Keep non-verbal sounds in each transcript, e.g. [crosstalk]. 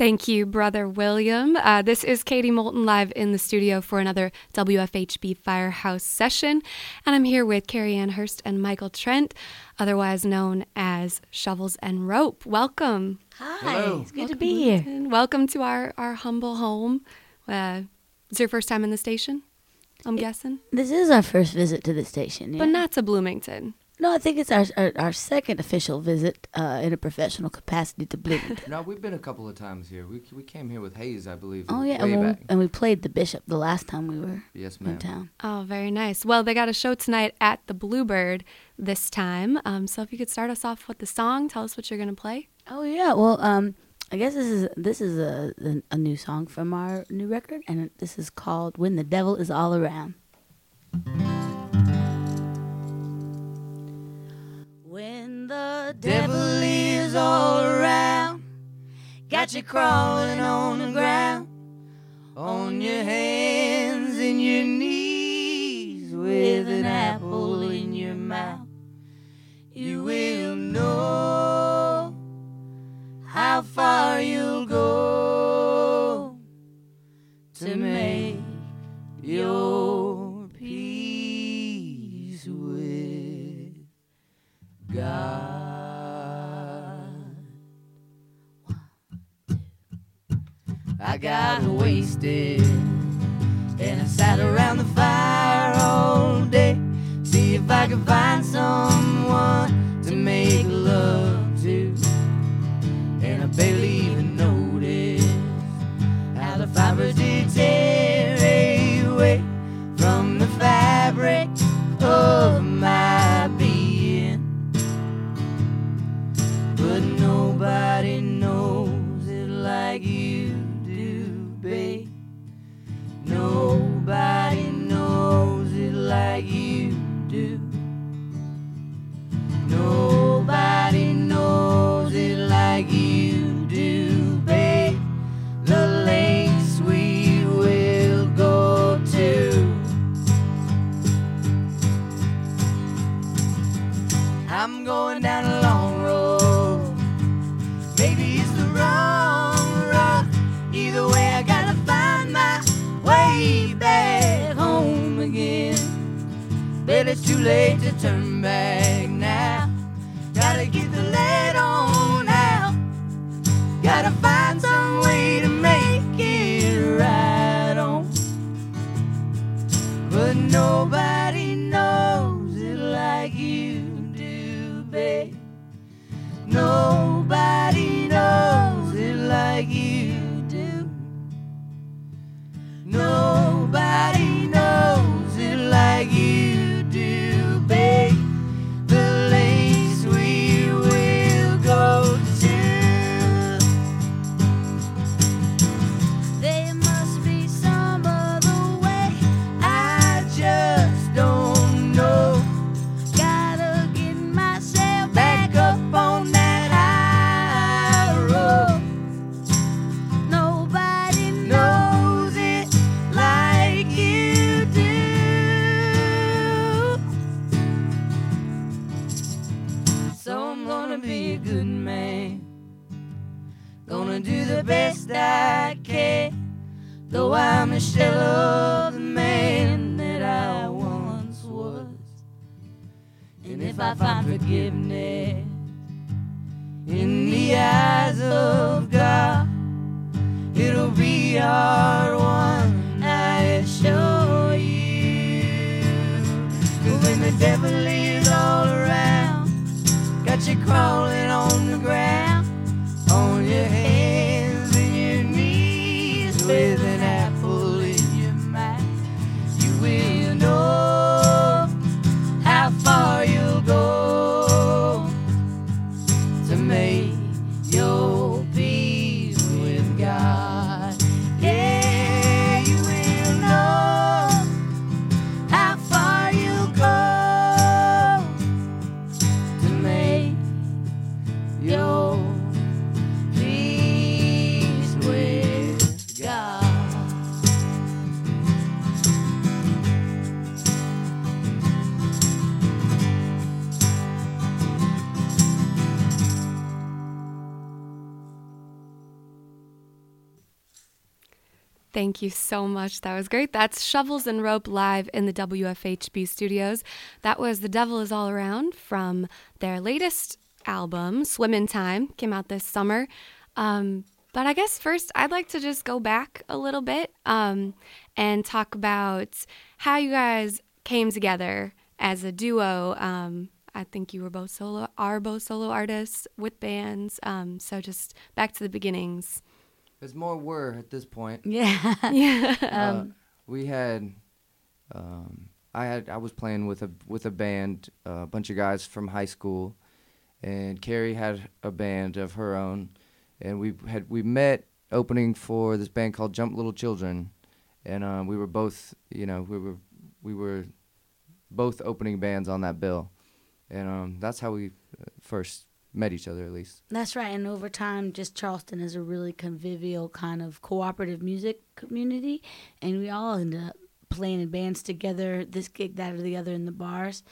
Thank you, Brother William. Uh, this is Katie Moulton live in the studio for another WFHB Firehouse session. And I'm here with Cary Ann Hearst and Michael Trent, otherwise known as Shovels and Rope. Welcome. Hi, Hello. it's good to be here. And welcome to our, our humble home. Uh, it's your first time in the station, I'm guessing, This is our first visit to the station. but not to Bloomington. No, I think it's our our, our second official visit uh, in a professional capacity to Bloomington. [laughs] No, we've been a couple of times here. We we came here with Hayes, I believe. oh way yeah, and, when- back. and we played the Bishop the last time we were Yes, in town. Oh, very nice. Well, they got a show tonight at the Bluebird this time. Um, so if you could start us off with the song, tell us what you're going to play. Oh yeah, well um, I guess this is this is a a, a new song from our new record, and this is called "When the Devil Is All Around." When the devil is all around, got you crawling on the ground, on your hands and your knees, with an apple in your mouth, you will know how far you'll go wasted late to turn back gonna be a good man. Gonna do the best I can. Though I'm a shell of the man that I once was. And if I find forgiveness in the eyes of God, it'll be our one, I assure you. when the devil is all got Thank you so much. That was great. That's Shovels and Rope live in the WFHB studios. That was The Devil Is All Around from their latest album, Swimmin' Time, came out this summer. Um, but I guess first I'd like to just go back a little bit um, and talk about how you guys came together as a duo. Um, I think you were both solo, are both solo artists with bands. Um, so just back to the beginnings. There's more were at this point. Yeah. [laughs] Yeah. Uh, we had, um, I had, I was playing with a with a band, uh, a bunch of guys from high school, and Cary had a band of her own, and we had we met opening for this band called Jump Little Children, and um, we were both, you know, we were we were both opening bands on that bill, and um, that's how we uh, first met each other at least. That's right. And over time, just Charleston is a really convivial kind of cooperative music community. And we all end up playing in bands together, this gig, that, or the other in the bars.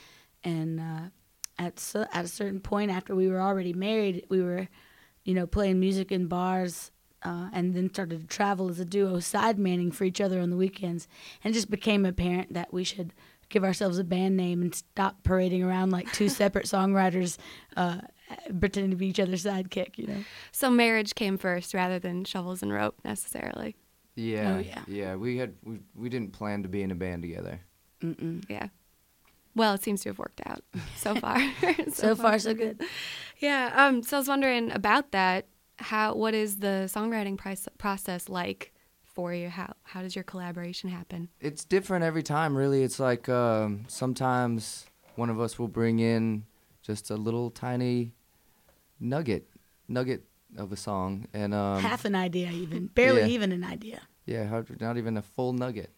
And uh, at, so, at a certain point, after we were already married, we were, you know, playing music in bars. Uh, and then started to travel as a duo, side manning for each other on the weekends, and it just became apparent that we should give ourselves a band name and stop parading around like two [laughs] separate songwriters uh, pretending to be each other's sidekick, you know. so marriage came first rather than shovels and rope necessarily. Yeah, Oh, yeah. yeah. We had we we didn't plan to be in a band together. Mm-mm. Yeah. Well, it seems to have worked out [laughs] so far. So [laughs] far, so good. Yeah. Um. So I was wondering about that. How? What is the songwriting price, process like for you? How? How does your collaboration happen? It's different every time, really. It's like um, sometimes one of us will bring in just a little tiny nugget, nugget of a song, and um, Half an idea, even barely yeah. even an idea. yeah, how- not even a full nugget.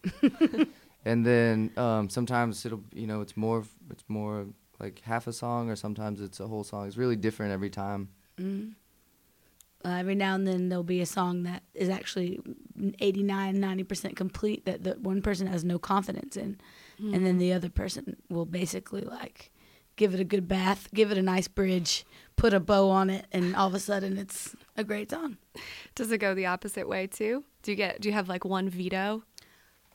[laughs] and then um, sometimes it'll, you know, it's more, it's more like half a song, or sometimes it's a whole song. It's really different every time. Mm. Uh, every now and then there'll be a song that is actually 89 90% complete that the one person has no confidence in and then the other person will basically like give it a good bath give it a nice bridge put a bow on it and all of a sudden it's a great song Does it go the opposite way too? Do you get? Do you have like one veto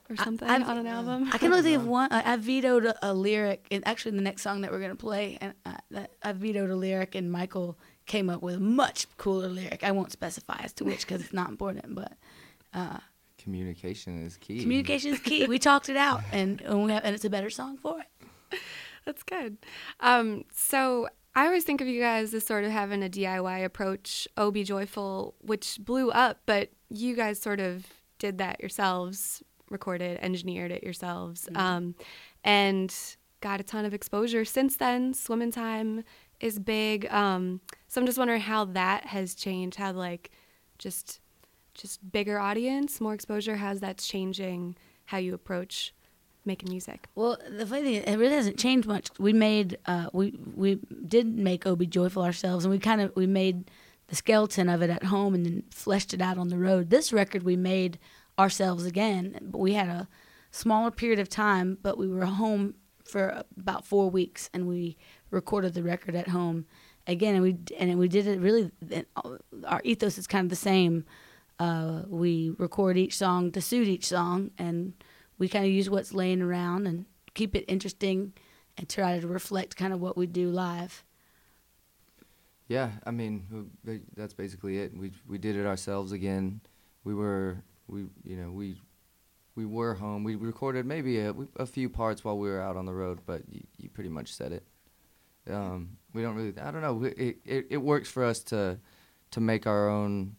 or something I've- on an album? I can only think of one. I, I vetoed a, a lyric, and actually the next song that we're gonna play, and I, I vetoed a lyric, and Michael came up with a much cooler lyric. I won't specify as to which because it's not important, but uh, Communication is key. communication is key. We [laughs] talked it out, and and, we have, and it's a better song for it. That's good. Um, so I always think of you guys as sort of having a DIY approach, Oh Be Joyful, which blew up, but you guys sort of did that yourselves, recorded, engineered it yourselves, um, and got a ton of exposure since then. Swimming Time is big. Um, so I'm just wondering how that has changed, how like just just bigger audience, more exposure, how's that's changing how you approach making music. Well, the funny thing, it really hasn't changed much. We made, uh, we we did make "Oh Be Joyful" ourselves, and we kind of we made the skeleton of it at home, and then fleshed it out on the road. This record we made ourselves again, but we had a smaller period of time, but we were home for about four weeks, and we recorded the record at home again, and we and we did it really. Our ethos is kind of the same. Uh, we record each song to suit each song, and we kind of use what's laying around and keep it interesting and try to reflect kind of what we do live. Yeah, I mean that's basically it. We we did it ourselves again. We were we you know we we were home. We recorded maybe a, a few parts while we were out on the road, but you, you pretty much said it. Um, we don't really. I don't know. It, it it works for us to to make our own,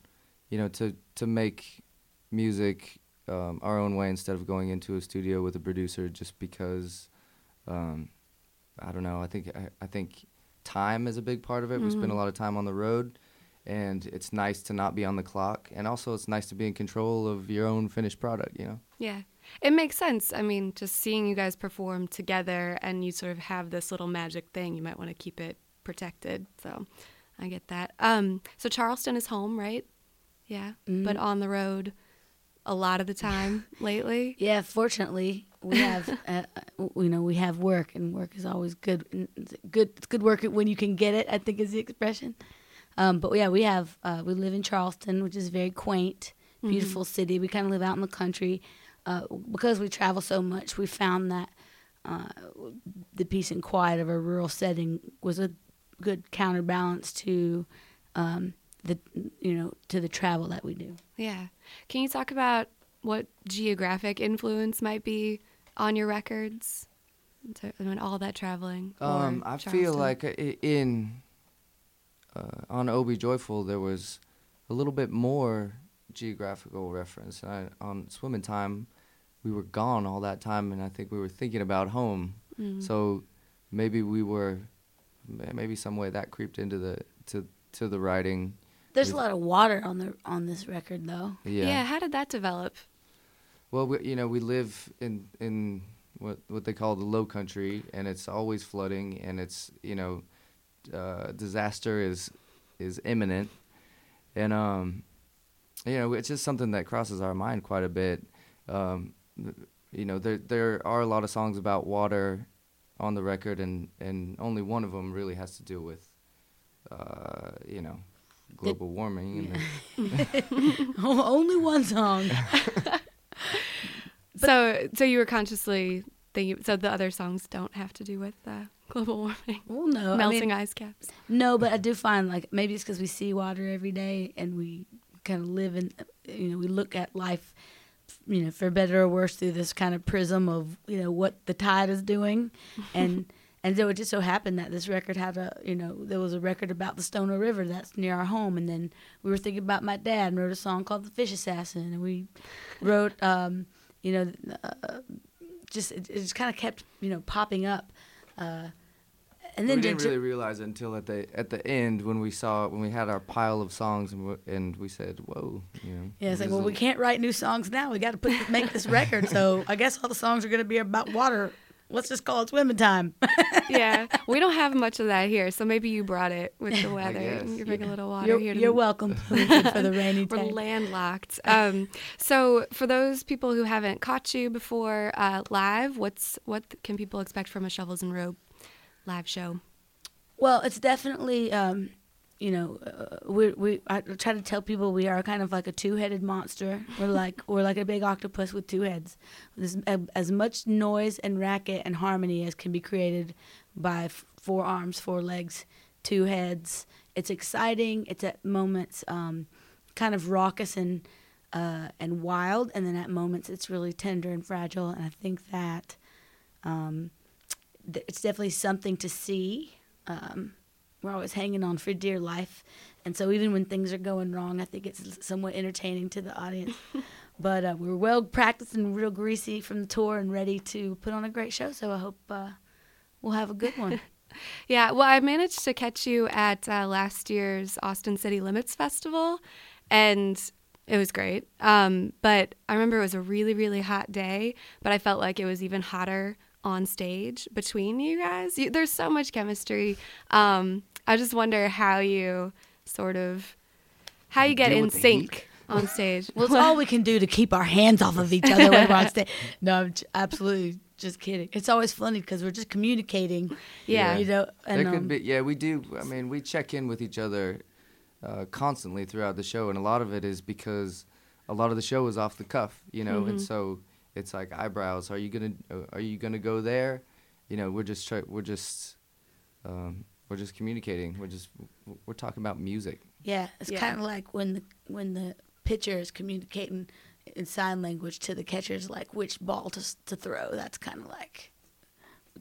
you know, to to make music um, our own way instead of going into a studio with a producer just because. Um, I don't know. I think I, I think time is a big part of it. We spend a Mhm. lot of time on the road, and it's nice to not be on the clock, and also it's nice to be in control of your own finished product. You know. Yeah. It makes sense. I mean, just seeing you guys perform together and you sort of have this little magic thing, you might want to keep it protected. So I get that. Um, so Charleston is home, right? Yeah. But Mhm. on the road a lot of the time [laughs] lately. Yeah, fortunately, we have uh, uh, you know we have work, and work is always good. It's good, it's good work when you can get it. I think is the expression. Um, but yeah, we have uh, we live in Charleston, which is very quaint, beautiful city. We kind of live out in the country. Uh, because we travel so much, we found that uh, the peace and quiet of a rural setting was a good counterbalance to um, the you know to the travel that we do. Yeah. Can you talk about what geographic influence might be on your records? To, when all that traveling. Um, I feel like in uh, on O' Be Joyful there was a little bit more geographical reference. I, on Swimming Time, we were gone all that time, and I think we were thinking about home. Mm. So maybe we were, maybe some way that creeped into the to to the writing. There's a lot of water on the on this record, though. Yeah. yeah. How did that develop? Well, we, you know, we live in in what what they call the Low Country, and it's always flooding, and it's you know, uh, disaster is is imminent, and um, you know, it's just something that crosses our mind quite a bit. Um, you know, there there are a lot of songs about water on the record, and and only one of them really has to do with, uh, you know, global warming. And [laughs] Only one song. [laughs] so, so you were consciously thinking. So the other songs don't have to do with uh, global warming, Well, no, I melting mean, ice caps. no, but I do find like maybe it's because we see water every day and we kind of live in, you know, we look at life, you know, for better or worse through this kind of prism of you know what the tide is doing, and [laughs] and so it just so happened that this record had a, you know, there was a record about the Stono River that's near our home, and then we were thinking about my dad and wrote a song called The Fish Assassin, and we wrote, um, you know, uh, just it, it just kind of kept you know popping up. Uh, and then we didn't to- really realize it until at the at the end when we saw when we had our pile of songs and we, and we said, "Whoa!" You know. Yeah, it's like, well, we can't write new songs now. We got to put make this record. So I guess all the songs are going to be about water. Let's just call it swimming time. [laughs] yeah, we don't have much of that here, so maybe you brought it with the [laughs] weather. guess. and you bring a little water you're here. To you're welcome for the rainy [laughs] day. We're landlocked. Um, so, for those people who haven't caught you before uh, live, what's what can people expect from a Shovels and Rope live show? Well, it's definitely, um, you know, uh, we we I try to tell people we are kind of like a two-headed monster. We're like we're like a big octopus with two heads. There's a- as much noise and racket and harmony as can be created by f- four arms, four legs, two heads. It's exciting. It's at moments um, kind of raucous and uh, and wild, and then at moments it's really tender and fragile. And I think that um, th- it's definitely something to see. Um, we're always hanging on for dear life, and so even when things are going wrong, I think it's somewhat entertaining to the audience. [laughs] but uh, we're well practiced and real greasy from the tour and ready to put on a great show. So I hope uh, we'll have a good one. [laughs] Yeah, well, I managed to catch you at uh, last year's Austin City Limits Festival, and it was great. Um, but I remember it was a really, really hot day, but I felt like it was even hotter on stage between you guys. You, there's so much chemistry. Um, I just wonder how you sort of how you get Deal in with the sync heat. on stage. [laughs] Well, it's all we can do to keep our hands off of each other when we're on [laughs] stage. No, I'm j- absolutely just kidding. It's always funny because we're just communicating. Yeah. you know. And, there could um, be, yeah, we do. I mean, we check in with each other uh, constantly throughout the show, and a lot of it is because a lot of the show is off the cuff, you know, and so it's like eyebrows. Are you gonna uh, Are you gonna go there? You know, we're just try, we're just um, we're just communicating. We're just we're talking about music. Yeah, it's Yeah. kind of like when the when the pitcher is communicating in sign language to the catchers, like which ball to to throw. That's kind of like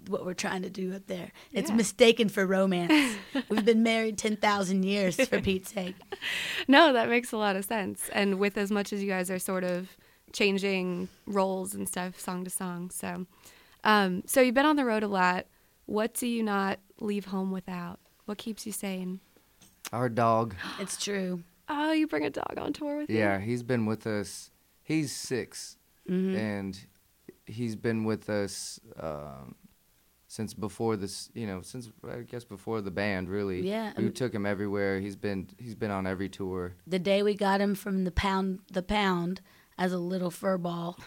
what we're trying to do up there. It's Yeah. mistaken for romance. [laughs] We've been married ten thousand years, for Pete's sake. [laughs] No, that makes a lot of sense. And with as much as you guys are sort of changing roles and stuff song to song. So um so you've been on the road a lot. What do you not leave home without? What keeps you sane? Our dog, [gasps] It's true. Oh, you bring a dog on tour with you? yeah, he's been with us. He's 6 Mm-hmm. and he's been with us um, since before this. You know, since I guess before the band. Really, Yeah, We um, took him everywhere. He's been he's been on every tour. The day we got him from the pound the pound as a little fur ball,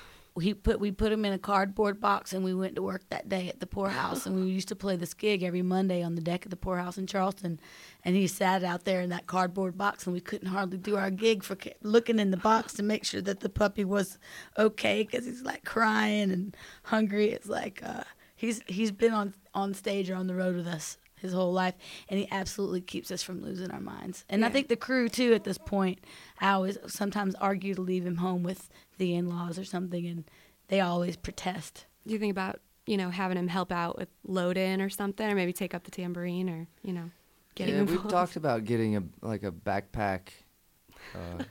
he put we put him in a cardboard box and we went to work that day at the Pour House. And we used to play this gig every Monday on the deck of the Pour House in Charleston. And he sat out there in that cardboard box and we couldn't hardly do our gig for looking in the box to make sure that the puppy was okay because he's like crying and hungry. It's like uh, he's he's been on on stage or on the road with us his whole life and he absolutely keeps us from losing our minds. And i think the crew too at this point i always sometimes argue to leave him home with the in-laws or something and they always protest. Do you think about, you know, having him help out with load in or something, or maybe take up the tambourine or, you know, getting yeah, we've talked about getting a like a backpack [laughs] uh,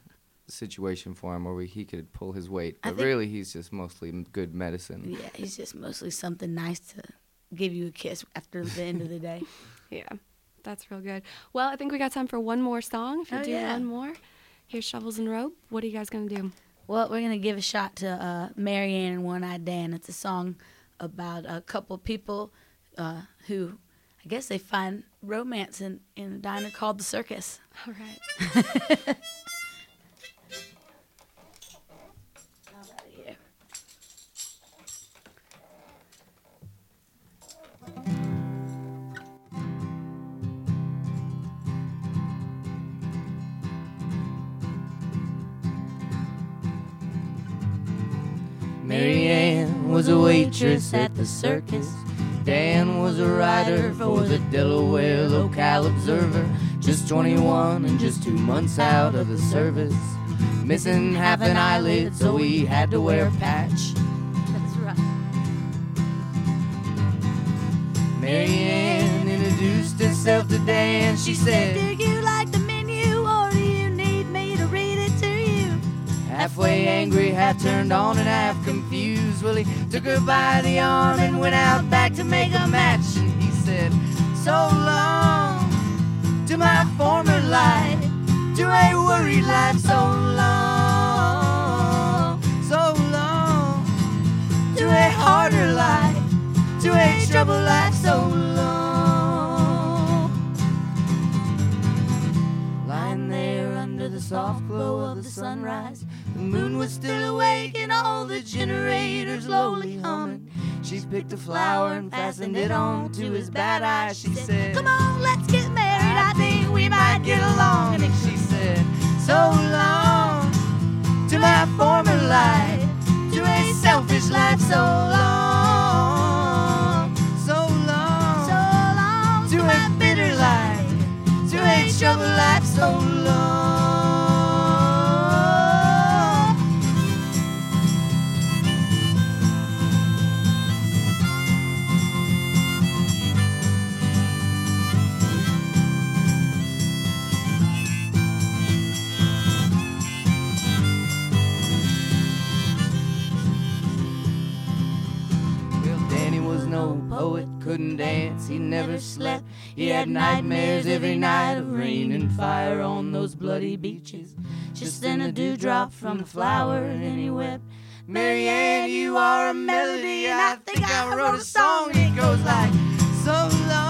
situation for him where we, he could pull his weight, but think- really he's just mostly good medicine. yeah he's just mostly something nice to give you a kiss after the end of the day [laughs] Yeah, that's real good. Well, I think we got time for one more song. If you Oh, do yeah. one more, here's Shovels and Rope. What are you guys gonna do? Well, we're gonna give a shot to uh, Mary Ann and One Eyed Dan. It's a song about a couple people uh, who, I guess, they find romance in, in a diner called the Circus. All right. [laughs] was a waitress at the circus. Dan was a writer for the Delaware Local Observer. Just 21 and just two months out of the service. Missing half an eyelid, so he had to wear a patch. That's right. Mary Ann introduced herself to Dan. She said, Do you like the menu or do you need me to read it to you? Halfway angry, half turned on, and half confused. Well, he took her by the arm and went out back to make a match. And he said, So long to my former life, to a worried life. So long, so long to a harder life, to a troubled life. So long. Soft glow of the sunrise, the moon was still awake and all the generators lowly humming. She picked a flower and fastened it on to his bad eye. She said, Come on, let's get married. I think we might get along. And she said, So long to my former life, to a selfish life. So long, so long, So long to a bitter life, to a troubled life. So long. Never slept. He had nightmares every night of rain and fire on those bloody beaches. Just then a dewdrop from a flower, and he wept. Mary Ann, you are a melody, and I think I wrote a song. It goes like, So long,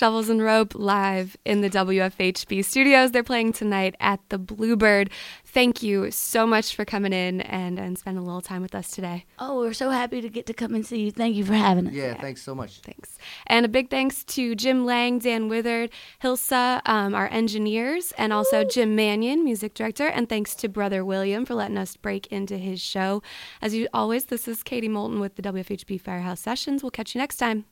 Shovels and Rope live in the WFHB studios. They're playing tonight at the Bluebird. Thank you so much for coming in and, and spending a little time with us today. Oh, we're so happy to get to come and see you. Thank you for having us. Yeah, thanks so much. Thanks. And a big thanks to Jim Lang, Dan Withered, Hilsa, um, our engineers, and also Jim Manion, music director. And thanks to Brother William for letting us break into his show. As you always, this is Katie Moulton with the WFHB Firehouse Sessions. We'll catch you next time.